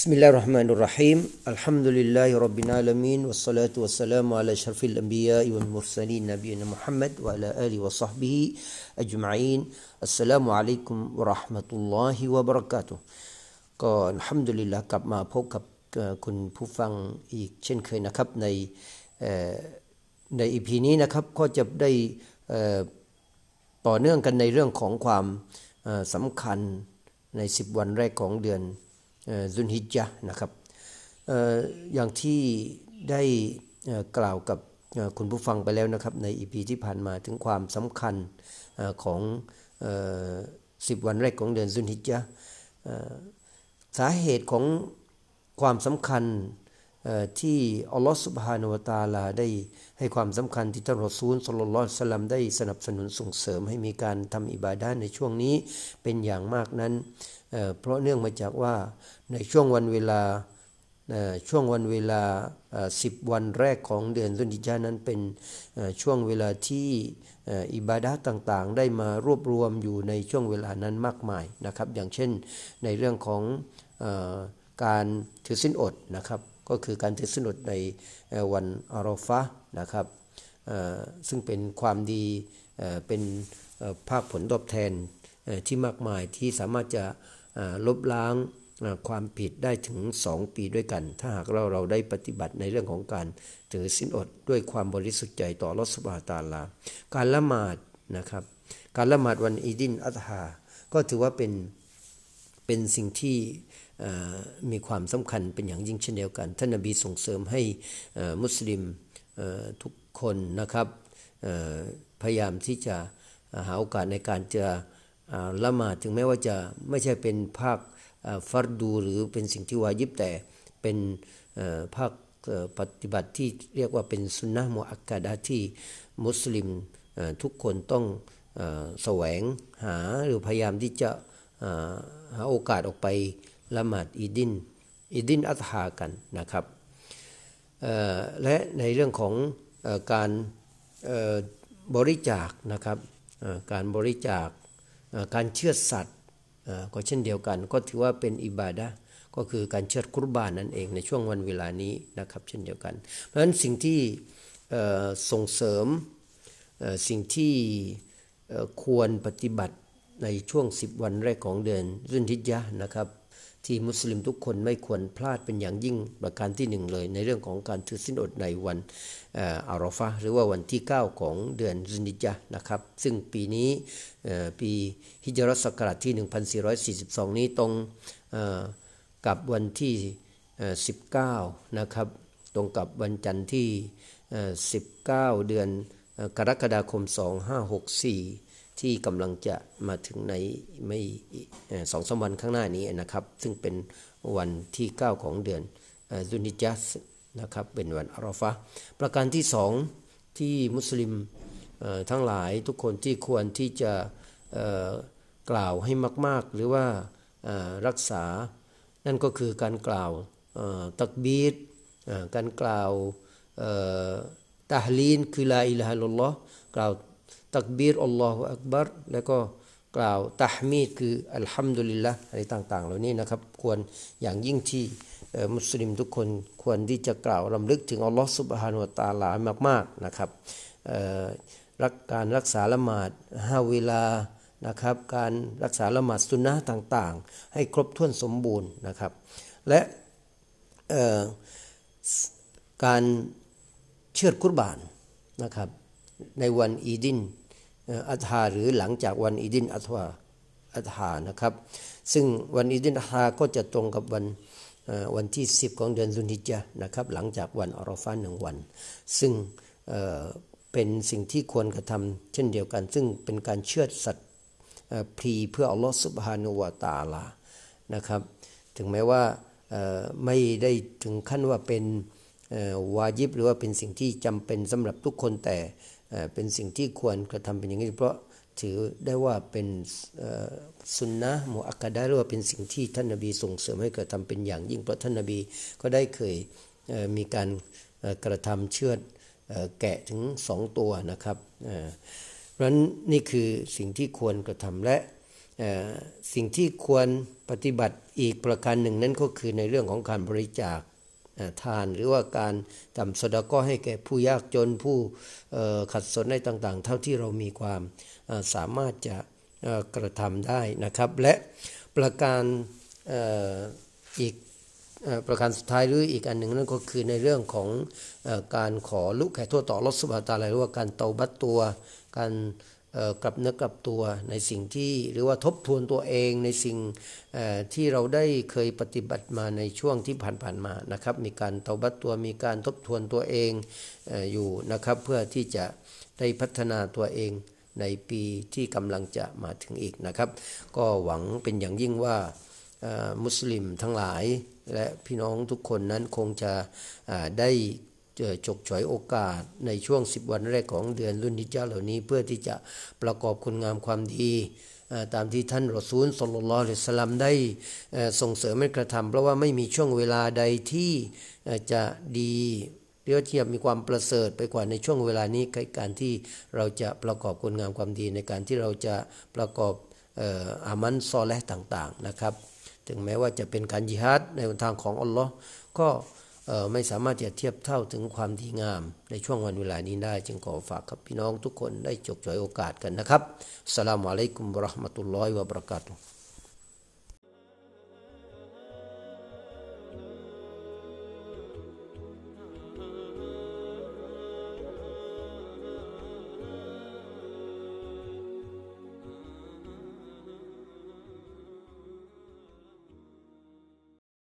بسم الله الرحمن الرحيم الحمد لله رب العالمين والصلاة والسلام على أشرف الأنبياء والمرسلين نبينا محمد وعلى آله وصحبه أجمعين السلام عليكم ورحمة الله وبركاته ก็อัลฮัมดุลิลละกลับมาพบกับคุณผู้ฟังอีกเช่นเคยนะครับในในอีพีนี้นะครับก็จะได้ต่อเนื่องกันในเรื่องของความสำคัญใน 10 วันแรกของเดือน ซุนฮิจญะนะครับอย่างที่ได้กล่าวกับคุณผู้ฟังไปแล้วนะครับ ในอีพีที่ผ่านมาถึงความสำคัญของสิบวันแรกของเดือนซุนฮิจญะสาเหตุของความสำคัญ ที่อัลลอฮฺสุบฮานาวตาลาได้ให้ความสำคัญที่ท่านรอซูลสุลลัลสลัมได้สนับสนุนส่งเสริมให้มีการทำอิบาดาในช่วงนี้เป็นอย่างมากนั้นเพราะเนื่องมาจากว่าในช่วงวันเวลาช่วงวันเวลาสิบวันแรกของเดือนสุนิจานั้นเป็นช่วงเวลาที่อิบาดาต่างๆ ได้มารวบรวมอยู่ในช่วงเวลานั้นมากมายนะครับ อย่างเช่นในเรื่องของการถือสินอดนะครับ ก็คือการถือสินอดในวันอารอฟะนะครับซึ่งเป็นความดีเป็นภาคผลตอบแทนที่มากมายที่สามารถจะลบล้างความผิดได้ถึง 2 ปีด้วยกัน ถ้าหากเราเราได้ปฏิบัติในเรื่องของการถือสินอดด้วยความบริสุทธิ์ใจต่อรสบาตาลา การละหมาดนะครับ การละหมาดวันอีดินอัตฮาก็ถือว่าเป็นเป็นสิ่งที่ มีความสำคัญเป็นอย่างยิ่งเช่นเดียวกัน ท่านนบีส่งเสริมให้มุสลิมทุกคนนะครับพยายามที่จะหาโอกาสในการจะละหมาดถึงแม้ว่าจะไม่ใช่เป็นภาคฟัรดูหรือเป็นสิ่งที่วายิบแต่เป็นภาคปฏิบัติที่เรียกว่าเป็นสุนนะมุอักกาดาที่มุสลิมทุกคนต้องแสวงหาหรือพยายามที่จะหาโอกาสออกไป ละหมาดอีดินอีดินอัตฮากันนะครับและในเรื่องของการบริจาคนะครับการบริจาคการเชื่อสัตว์ก็เช่นเดียวกัน ก็ถือว่าเป็นอิบาดะก็คือการเชื่อคุรบานนั่นเองในช่วงวันเวลานี้นะครับเช่นเดียวกัน เพราะฉะนั้นสิ่งที่ส่งเสริมสิ่งที่ควรปฏิบัติในช่วง 10 วันแรกของเดือนรุ่นทิจยะนะครับ ที่มุสลิมทุกคนไม่ควรพลาดเป็นอย่างยิ่งประการที่หนึ่งเลย ในเรื่องของการถือสินอดในวันอารอฟะหรือว่าวันที่ 9 ของเดือนรินิจานะครับ ซึ่งปีนี้ปีฮิจรัสกราชที่ 1442 นี้ตรงกับวันที่ 19 นะครับ ตรงกับวันจันทร์ที่ 19 เดือนกรกฎาคม 2564 ที่กำลังจะมาถึงในไม่สองสามวันข้างหน้านี้นะครับ ซึ่งเป็นวันที่ 9 ของเดือนซุนิจัสนะครับเป็นวันอารอฟะประการที่สองที่มุสลิมทั้งหลายทุกคนที่ควรที่จะกล่าวให้มาก ๆ หรือว่ารักษา นั่นก็คือการกล่าวตักบีดการกล่าวตาฮลีนคือลาอิลฮะลลอฮ์กล่าว ตักบีรอัลลอฮฺอักบัรแล้วก็กล่าวตะมีดคืออัลฮัมดุลิลละอะไรต่างๆ เหล่านี้นะครับ ควรอย่างยิ่งที่มุสลิมทุกคนควรที่จะกล่าวรำลึกถึงอัลลอฮฺสุบฮานุตาลามาก ๆนะครับรักการรักษาละหมาดห้าเวลานะครับ การรักษาละหมาดสุนนะต่างๆ ให้ครบถ้วนสมบูรณ์นะครับ และการเชื่อคุรบานนะครับ ในวันอีดิน อัฐาหรือหลังจากวันอีดินอัฐวาอัฐานะครับ ซึ่งวันอีดินอัฐาก็จะตรงกับวันวันที่ 10 ของเดือนสุนิจนะครับ หลังจากวันอรอฟาหนึ่งวัน ซึ่งเป็นสิ่งที่ควรกระทำเช่นเดียวกัน ซึ่งเป็นการเชื่อสัตว์พรีเพื่ออัลลอฮฺสุบฮานุวาตาลานะครับ ถึงแม้ว่าไม่ได้ถึงขั้นว่าเป็นวาญิบหรือว่าเป็นสิ่งที่จำเป็นสำหรับทุกคนแต่ เป็นสิ่งที่ควรกระทำเป็นอย่างนี้ เพราะถือได้ว่าเป็นสุนนะมุอักกะได้หรือว่าเป็นสิ่งที่ท่านนบีส่งเสริมให้กระทำเป็นอย่างยิ่งเพราะท่านนบีก็ได้เคยมีการกระทำเชือดแกะถึงสองตัวนะครับเพราะฉะนั้นนี่คือสิ่งที่ควรกระทำและสิ่งที่ควรปฏิบัติอีกประการหนึ่งนั้นก็คือในเรื่องของการบริจาค ทานหรือว่าการทำสดาก็ให้แก่ผู้ยากจนผู้ขัดสนในต่างๆ เท่าที่เรามีความสามารถจะกระทำได้นะครับ และประการอีกประการสุดท้ายหรืออีกอันหนึ่งนั่นก็คือในเรื่องของการขอลุกแข่โทษต่อรสบาตาอะไรหรือว่าการเตาบัตตัว การ กลับเนื้อกลับตัวในสิ่งที่หรือว่าทบทวนตัวเองในสิ่งที่เราได้เคยปฏิบัติมาในช่วงที่ผ่านๆมานะครับ มีการเตาบัตตัวมีการทบทวนตัวเองอยู่นะครับ เพื่อที่จะได้พัฒนาตัวเองในปีที่กำลังจะมาถึงอีกนะครับ ก็หวังเป็นอย่างยิ่งว่ามุสลิมทั้งหลายและพี่น้องทุกคนนั้นคงจะได้ จกฉอยโอกาสในช่วง 10 วันแรกของเดือนรุ่นนิจาเหล่านี้ เพื่อที่จะประกอบคุณงามความดีตามที่ท่านรอซูลสุลลัลสลัมได้ส่งเสริมให้กระทำเพราะว่าไม่มีช่วงเวลาใดที่จะดีเรียกทียบมีความประเสริฐไปกว่าในช่วงเวลานี้ในการที่เราจะประกอบคุณงามความดีในการที่เราจะประกอบอามันซอและต่างๆนะครับ ถึงแม้ว่าจะเป็นการยิฮัดในทางของอัลลอฮ์ก็ ไม่สามารถจะเทียบเท่าถึงความดีงาม ในช่วงวันเวลานี้ได้ จึงขอฝากกับพี่น้องทุกคนได้จกจ่อยโอกาสกันนะครับสลามอะลัยกุมบรหมตุลลอยวะบรากาตุ